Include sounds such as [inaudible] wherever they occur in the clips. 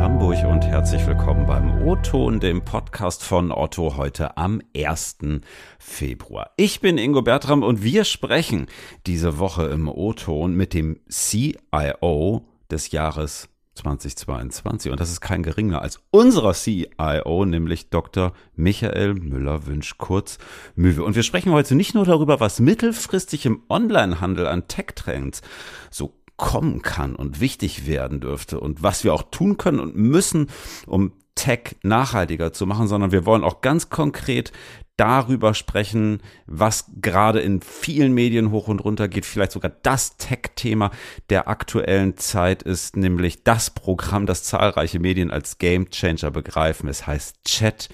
Hamburg und herzlich willkommen beim O-Ton, dem Podcast von Otto heute am 1. Februar. Ich bin Ingo Bertram und wir sprechen diese Woche im O-Ton mit dem CIO des Jahres 2022 und das ist kein geringer als unserer CIO, nämlich Dr. Michael Müller-Wünsch, kurz Müwe. Und wir sprechen heute nicht nur darüber, was mittelfristig im Onlinehandel an Tech-Trends so kommen kann und wichtig werden dürfte und was wir auch tun können und müssen, um Tech nachhaltiger zu machen, sondern wir wollen auch ganz konkret darüber sprechen, was gerade in vielen Medien hoch und runter geht, vielleicht sogar das Tech-Thema der aktuellen Zeit ist, nämlich das Programm, das zahlreiche Medien als Game Changer begreifen. Es heißt Chat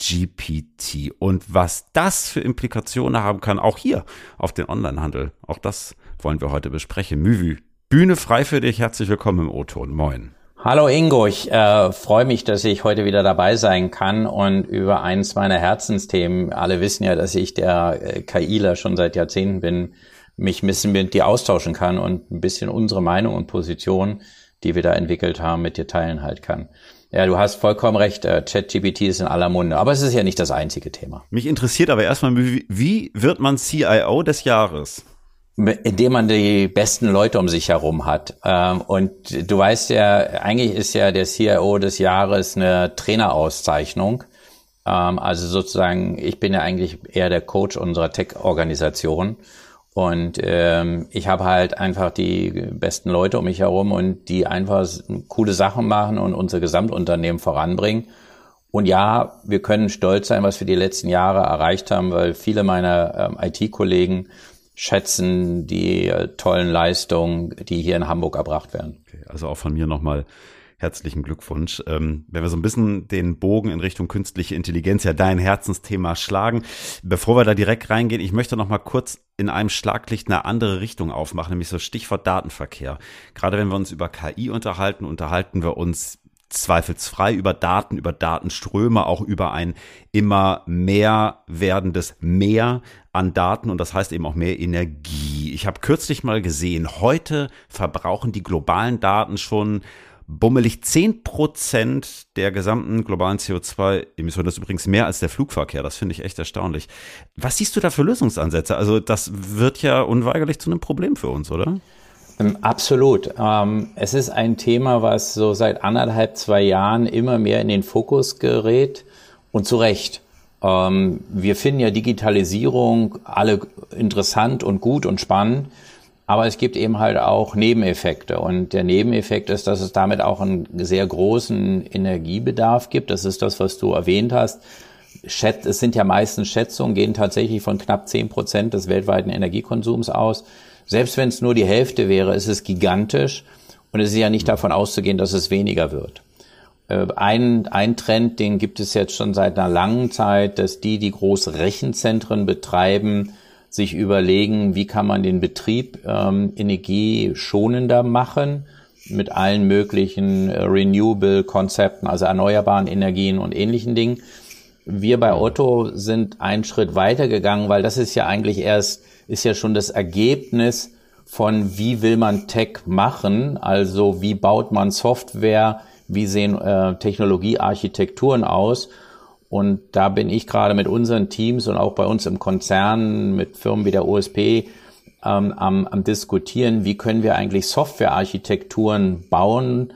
GPT und was das für Implikationen haben kann, auch hier auf den Onlinehandel. Auch das wollen wir heute besprechen. Müvü, Bühne frei für dich. Herzlich willkommen im O-Ton. Moin. Hallo Ingo, ich äh, freue mich, dass ich heute wieder dabei sein kann und über eins meiner Herzensthemen, alle wissen ja, dass ich der äh, KIler schon seit Jahrzehnten bin, mich ein bisschen mit dir austauschen kann und ein bisschen unsere Meinung und Position, die wir da entwickelt haben, mit dir teilen halt kann. Ja, du hast vollkommen recht, äh, ChatGPT ist in aller Munde, aber es ist ja nicht das einzige Thema. Mich interessiert aber erstmal, wie, wie wird man CIO des Jahres? Indem man die besten Leute um sich herum hat. Ähm, und du weißt ja, eigentlich ist ja der CIO des Jahres eine Trainerauszeichnung. Ähm, also sozusagen, ich bin ja eigentlich eher der Coach unserer Tech-Organisation. Und ähm, ich habe halt einfach die besten Leute um mich herum und die einfach coole Sachen machen und unser Gesamtunternehmen voranbringen. Und ja, wir können stolz sein, was wir die letzten Jahre erreicht haben, weil viele meiner IT-Kollegen schätzen die äh, tollen Leistungen, die hier in Hamburg erbracht werden. Okay, also auch von mir nochmal herzlichen Glückwunsch. Ähm, wenn wir so ein bisschen den Bogen in Richtung künstliche Intelligenz, ja dein Herzensthema schlagen, bevor wir da direkt reingehen, ich möchte noch mal kurz in einem Schlaglicht eine andere Richtung aufmachen, nämlich so Stichwort Datenverkehr. Gerade wenn wir uns über KI unterhalten, unterhalten wir uns zweifelsfrei über Daten, über Datenströme, auch über ein immer mehr werdendes Mehr an Daten und das heißt eben auch mehr Energie. Ich habe kürzlich mal gesehen, heute verbrauchen die globalen Daten schon bummelig zehn Prozent der gesamten globalen CO2-Emissionen. Das ist übrigens mehr als der Flugverkehr. Das finde ich echt erstaunlich. Was siehst du da für Lösungsansätze? Also das wird ja unweigerlich zu einem Problem für uns, oder? Ähm, absolut. Ähm, es ist ein Thema, was so seit anderthalb, zwei Jahren immer mehr in den Fokus gerät und zu Recht. Ähm, wir finden ja Digitalisierung alle interessant und gut und spannend, aber es gibt eben halt auch Nebeneffekte und der Nebeneffekt ist, dass es damit auch einen sehr großen Energiebedarf gibt. Das ist das, was du erwähnt hast. Es sind ja meistens Schätzungen, gehen tatsächlich von knapp zehn Prozent des weltweiten Energiekonsums aus. Selbst wenn es nur die Hälfte wäre, ist es gigantisch und es ist ja nicht davon auszugehen, dass es weniger wird. Äh, ein, ein Trend, den gibt es jetzt schon seit einer langen Zeit, dass die, die große Rechenzentren betreiben, sich überlegen, wie kann man den Betrieb ähm, energieschonender machen mit allen möglichen äh, Renewable-Konzepten, also erneuerbaren Energien und ähnlichen Dingen. Wir bei Otto sind einen Schritt weiter gegangen, weil das ist ja eigentlich erst ist ja schon das Ergebnis von, wie will man Tech machen, also wie baut man Software, wie sehen äh, Technologiearchitekturen aus. Und da bin ich gerade mit unseren Teams und auch bei uns im Konzern mit Firmen wie der OSP ähm, am, am diskutieren, wie können wir eigentlich Softwarearchitekturen bauen,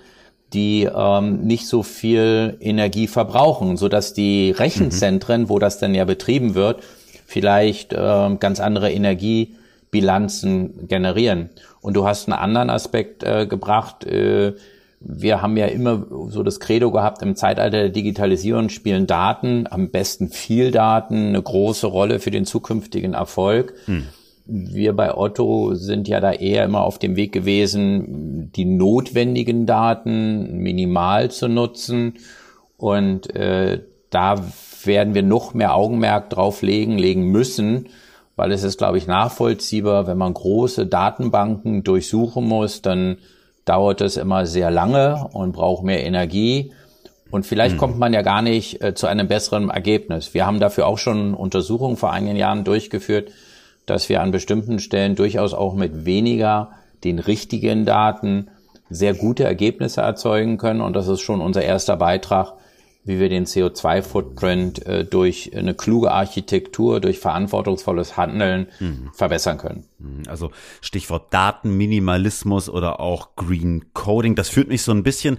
die ähm, nicht so viel Energie verbrauchen, so dass die Rechenzentren, mhm. wo das dann ja betrieben wird, vielleicht äh, ganz andere Energiebilanzen generieren. Und du hast einen anderen Aspekt äh, gebracht. Äh, wir haben ja immer so das Credo gehabt, im Zeitalter der Digitalisierung spielen Daten, am besten viel Daten, eine große Rolle für den zukünftigen Erfolg. Hm. Wir bei Otto sind ja da eher immer auf dem Weg gewesen, die notwendigen Daten minimal zu nutzen. Und äh, da werden wir noch mehr Augenmerk drauf legen, legen müssen, weil es ist, glaube ich, nachvollziehbar, wenn man große Datenbanken durchsuchen muss, dann dauert es immer sehr lange und braucht mehr Energie. Und vielleicht mhm. kommt man ja gar nicht äh, zu einem besseren Ergebnis. Wir haben dafür auch schon Untersuchungen vor einigen Jahren durchgeführt, dass wir an bestimmten Stellen durchaus auch mit weniger den richtigen Daten sehr gute Ergebnisse erzeugen können. Und das ist schon unser erster Beitrag, wie wir den CO2-Footprint äh, durch eine kluge Architektur, durch verantwortungsvolles Handeln mhm. verbessern können. Mhm. Also Stichwort Datenminimalismus oder auch Green Coding. Das führt mich so ein bisschen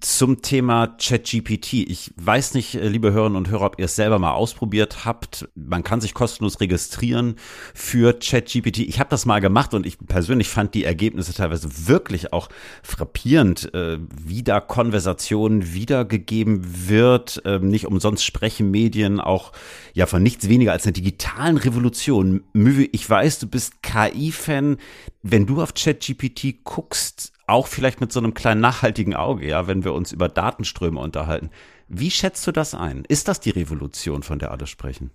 zum Thema ChatGPT. Ich weiß nicht, äh, liebe Hörerinnen und Hörer, ob ihr es selber mal ausprobiert habt. Man kann sich kostenlos registrieren für ChatGPT. Ich habe das mal gemacht und ich persönlich fand die Ergebnisse teilweise wirklich auch frappierend, äh, wie da Konversationen wiedergegeben wird. Ähm, nicht umsonst sprechen Medien auch ja von nichts weniger als einer digitalen Revolution. Mühe, ich weiß, du bist KI-Fan. Wenn du auf ChatGPT guckst, auch vielleicht mit so einem kleinen nachhaltigen Auge, ja, wenn wir uns über Datenströme unterhalten. Wie schätzt du das ein? Ist das die Revolution, von der alle sprechen?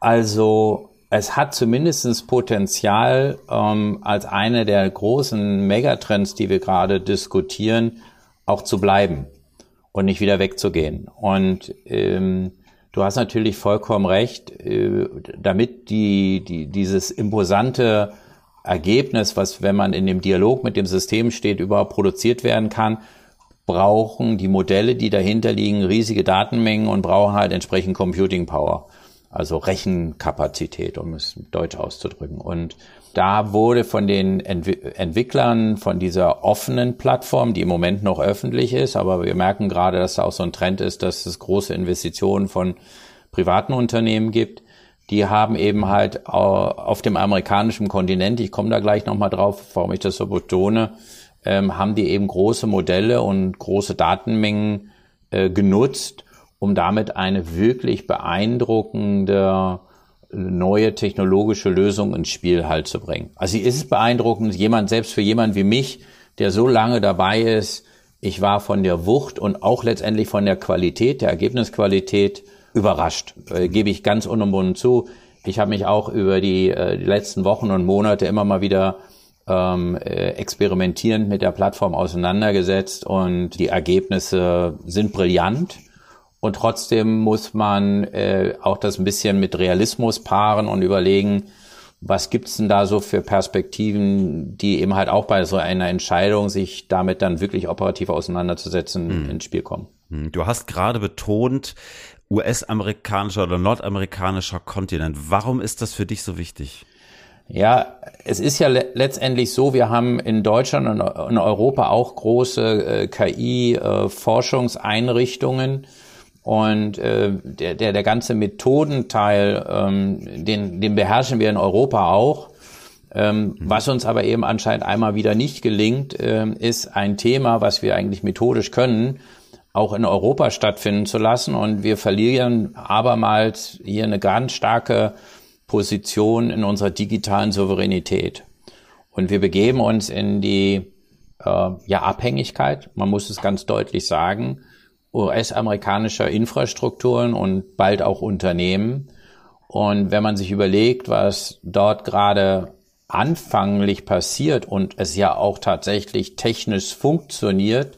Also es hat zumindest Potenzial, ähm, als eine der großen Megatrends, die wir gerade diskutieren, auch zu bleiben und nicht wieder wegzugehen. Und ähm, du hast natürlich vollkommen recht, äh, damit die, die, dieses imposante Ergebnis, was, wenn man in dem Dialog mit dem System steht, überhaupt produziert werden kann, brauchen die Modelle, die dahinter liegen, riesige Datenmengen und brauchen halt entsprechend Computing Power, also Rechenkapazität, um es deutsch auszudrücken. Und da wurde von den Entwicklern von dieser offenen Plattform, die im Moment noch öffentlich ist, aber wir merken gerade, dass da auch so ein Trend ist, dass es große Investitionen von privaten Unternehmen gibt, die haben eben halt auf dem amerikanischen Kontinent, ich komme da gleich nochmal drauf, warum ich das so betone, ähm, haben die eben große Modelle und große Datenmengen äh, genutzt, um damit eine wirklich beeindruckende neue technologische Lösung ins Spiel halt zu bringen. Also sie ist beeindruckend, jemand, selbst für jemand wie mich, der so lange dabei ist, ich war von der Wucht und auch letztendlich von der Qualität, der Ergebnisqualität überrascht, äh, gebe ich ganz unumwunden zu. Ich habe mich auch über die, äh, die letzten Wochen und Monate immer mal wieder ähm, äh, experimentierend mit der Plattform auseinandergesetzt und die Ergebnisse sind brillant. Und trotzdem muss man äh, auch das ein bisschen mit Realismus paaren und überlegen, was gibt's denn da so für Perspektiven, die eben halt auch bei so einer Entscheidung, sich damit dann wirklich operativ auseinanderzusetzen, mhm. ins Spiel kommen. Hm, du hast gerade betont, US-amerikanischer oder nordamerikanischer Kontinent. Warum ist das für dich so wichtig? Ja, es ist ja le letztendlich so, wir haben in Deutschland und in Europa auch große äh, KI-Forschungseinrichtungen. Äh, und äh, der, der, der ganze Methodenteil, ähm, den, den beherrschen wir in Europa auch. Ähm, mhm. Was uns aber eben anscheinend einmal wieder nicht gelingt, äh, ist ein Thema, was wir eigentlich methodisch können, auch in Europa stattfinden zu lassen. Und wir verlieren abermals hier eine ganz starke Position in unserer digitalen Souveränität. Und wir begeben uns in die äh, ja, Abhängigkeit, man muss es ganz deutlich sagen, US-amerikanischer Infrastrukturen und bald auch Unternehmen. Und wenn man sich überlegt, was dort gerade anfanglich passiert und es ja auch tatsächlich technisch funktioniert,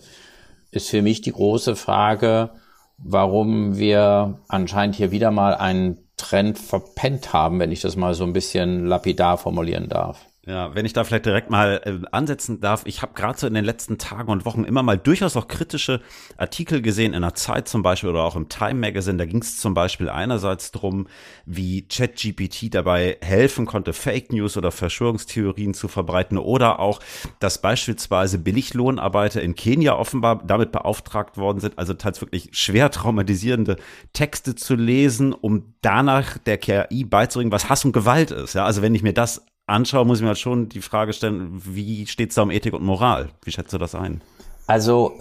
ist für mich die große Frage, warum wir anscheinend hier wieder mal einen Trend verpennt haben, wenn ich das mal so ein bisschen lapidar formulieren darf. Ja, wenn ich da vielleicht direkt mal äh, ansetzen darf, ich habe gerade so in den letzten Tagen und Wochen immer mal durchaus auch kritische Artikel gesehen, in der Zeit zum Beispiel oder auch im Time Magazine. Da ging es zum Beispiel einerseits drum, wie ChatGPT dabei helfen konnte, Fake News oder Verschwörungstheorien zu verbreiten oder auch, dass beispielsweise Billiglohnarbeiter in Kenia offenbar damit beauftragt worden sind, also teils wirklich schwer traumatisierende Texte zu lesen, um danach der KI beizubringen, was Hass und Gewalt ist. Ja, also wenn ich mir das anschaue, muss ich mir halt schon die Frage stellen, wie steht es da um Ethik und Moral? Wie schätzt du das ein? Also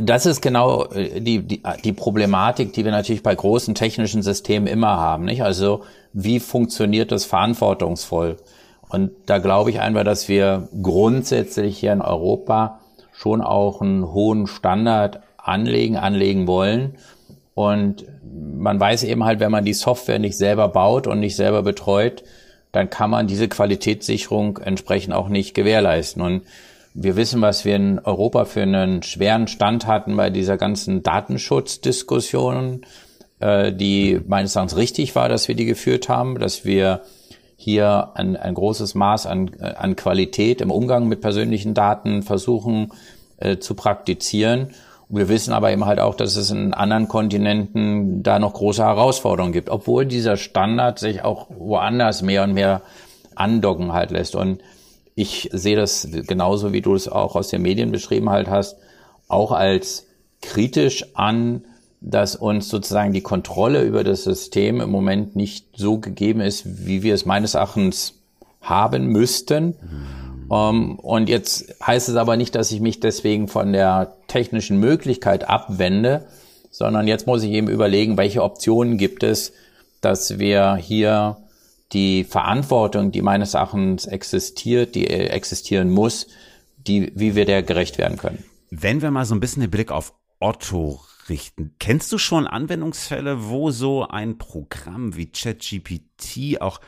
das ist genau äh, die, die, die Problematik, die wir natürlich bei großen technischen Systemen immer haben. Nicht? Also wie funktioniert das verantwortungsvoll? Und da glaube ich einfach, dass wir grundsätzlich hier in Europa schon auch einen hohen Standard anlegen, anlegen wollen. Und man weiß eben halt, wenn man die Software nicht selber baut und nicht selber betreut, dann kann man diese Qualitätssicherung entsprechend auch nicht gewährleisten. Und wir wissen, was wir in Europa für einen schweren Stand hatten bei dieser ganzen Datenschutzdiskussion, äh, die meines Erachtens richtig war, dass wir die geführt haben, dass wir hier ein, ein großes Maß an, an Qualität im Umgang mit persönlichen Daten versuchen äh, zu praktizieren. Wir wissen aber eben halt auch, dass es in anderen Kontinenten da noch große Herausforderungen gibt, obwohl dieser Standard sich auch woanders mehr und mehr andocken halt lässt. Und ich sehe das genauso, wie du es auch aus den Medien beschrieben halt hast, auch als kritisch an, dass uns sozusagen die Kontrolle über das System im Moment nicht so gegeben ist, wie wir es meines Erachtens haben müssten. Mhm. Um, und jetzt heißt es aber nicht, dass ich mich deswegen von der technischen Möglichkeit abwende, sondern jetzt muss ich eben überlegen, welche Optionen gibt es, dass wir hier die Verantwortung, die meines Erachtens existiert, die existieren muss, die, wie wir der gerecht werden können. Wenn wir mal so ein bisschen den Blick auf Otto richten, kennst du schon Anwendungsfälle, wo so ein Programm wie ChatGPT auch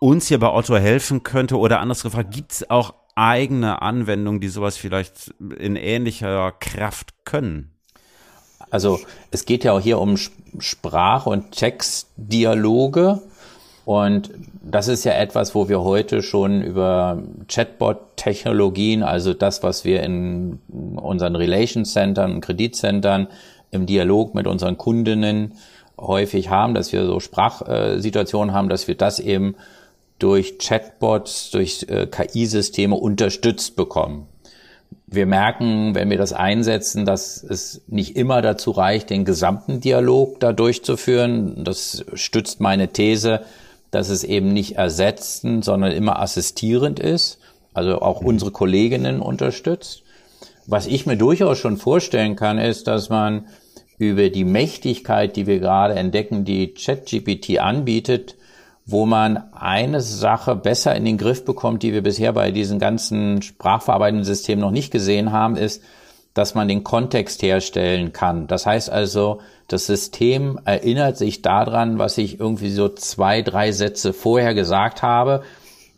uns hier bei Otto helfen könnte? Oder anders gefragt, gibt es auch eigene Anwendungen, die sowas vielleicht in ähnlicher Kraft können? Also es geht ja auch hier um Sprach- und Textdialoge. Und das ist ja etwas, wo wir heute schon über Chatbot-Technologien, also das, was wir in unseren Relation-Centern, Kreditcentern im Dialog mit unseren Kundinnen häufig haben, dass wir so Sprachsituationen haben, dass wir das eben durch Chatbots, durch äh, KI-Systeme unterstützt bekommen. Wir merken, wenn wir das einsetzen, dass es nicht immer dazu reicht, den gesamten Dialog da durchzuführen. Das stützt meine These, dass es eben nicht ersetzend, sondern immer assistierend ist, also auch mhm. unsere Kolleginnen unterstützt. Was ich mir durchaus schon vorstellen kann, ist, dass man über die Mächtigkeit, die wir gerade entdecken, die ChatGPT anbietet, wo man eine Sache besser in den Griff bekommt, die wir bisher bei diesen ganzen sprachverarbeitenden Systemen noch nicht gesehen haben, ist, dass man den Kontext herstellen kann. Das heißt also, das System erinnert sich daran, was ich irgendwie so zwei, drei Sätze vorher gesagt habe.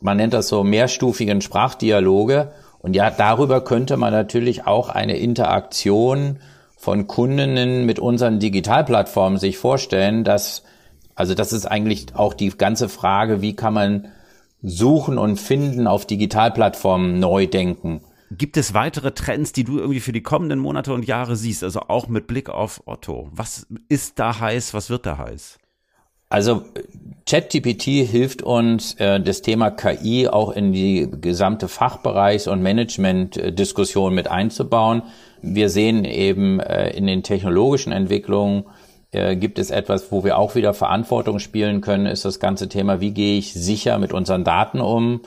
Man nennt das so mehrstufigen Sprachdialoge. Und ja, darüber könnte man natürlich auch eine Interaktion von Kundinnen mit unseren Digitalplattformen sich vorstellen, dass, also das ist eigentlich auch die ganze Frage, wie kann man suchen und finden auf Digitalplattformen neu denken. Gibt es weitere Trends, die du irgendwie für die kommenden Monate und Jahre siehst, also auch mit Blick auf Otto? Was ist da heiß, was wird da heiß? Also ChatGPT hilft uns, äh, das Thema KI auch in die gesamte Fachbereichs- und Management-Diskussion mit einzubauen. Wir sehen eben äh, in den technologischen Entwicklungen äh, gibt es etwas, wo wir auch wieder Verantwortung spielen können, ist das ganze Thema, wie gehe ich sicher mit unseren Daten um?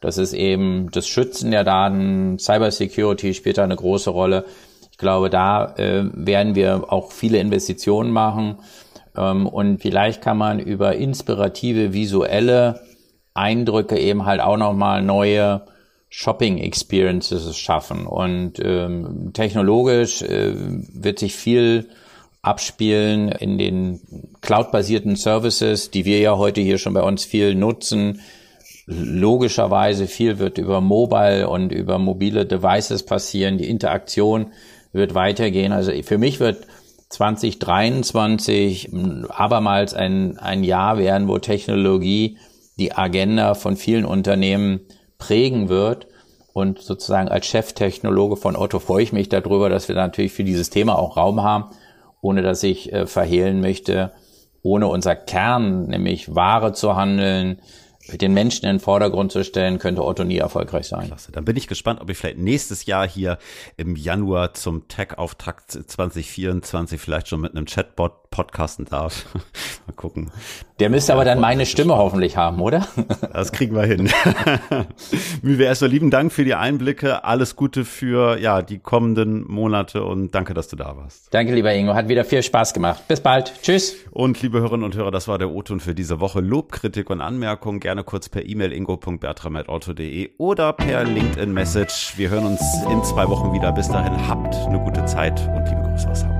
Das ist eben das Schützen der Daten, Cybersecurity spielt da eine große Rolle. Ich glaube, da äh, werden wir auch viele Investitionen machen. Ähm, und vielleicht kann man über inspirative visuelle Eindrücke eben halt auch nochmal neue Shopping Experiences schaffen. Und ähm, technologisch äh, wird sich viel abspielen in den cloud-basierten Services, die wir ja heute hier schon bei uns viel nutzen. Logischerweise viel wird über Mobile und über mobile Devices passieren. Die Interaktion wird weitergehen. Also für mich wird 2023 abermals ein, ein Jahr werden, wo Technologie die Agenda von vielen Unternehmen prägen wird. Und sozusagen als Cheftechnologe von Otto freue ich mich darüber, dass wir natürlich für dieses Thema auch Raum haben, ohne dass ich äh, verhehlen möchte, ohne unser Kern, nämlich Ware zu handeln, den Menschen in den Vordergrund zu stellen, könnte Otto nie erfolgreich sein. Klasse. Dann bin ich gespannt, ob ich vielleicht nächstes Jahr hier im Januar zum Tech-Auftakt 2024 vielleicht schon mit einem Chatbot podcasten darf. [laughs] Mal gucken. Der müsste aber dann meine Stimme hoffentlich haben, oder? [laughs] Das kriegen wir hin. [laughs] Mühe erstmal lieben Dank für die Einblicke. Alles Gute für ja die kommenden Monate und danke, dass du da warst. Danke, lieber Ingo. Hat wieder viel Spaß gemacht. Bis bald. Tschüss. Und liebe Hörerinnen und Hörer, das war der O-Ton für diese Woche. Lob, Kritik und Anmerkungen gerne kurz per E-Mail ingo.bertram.auto.de oder per LinkedIn-Message. Wir hören uns in zwei Wochen wieder. Bis dahin habt eine gute Zeit und liebe Grüße aus Hamburg.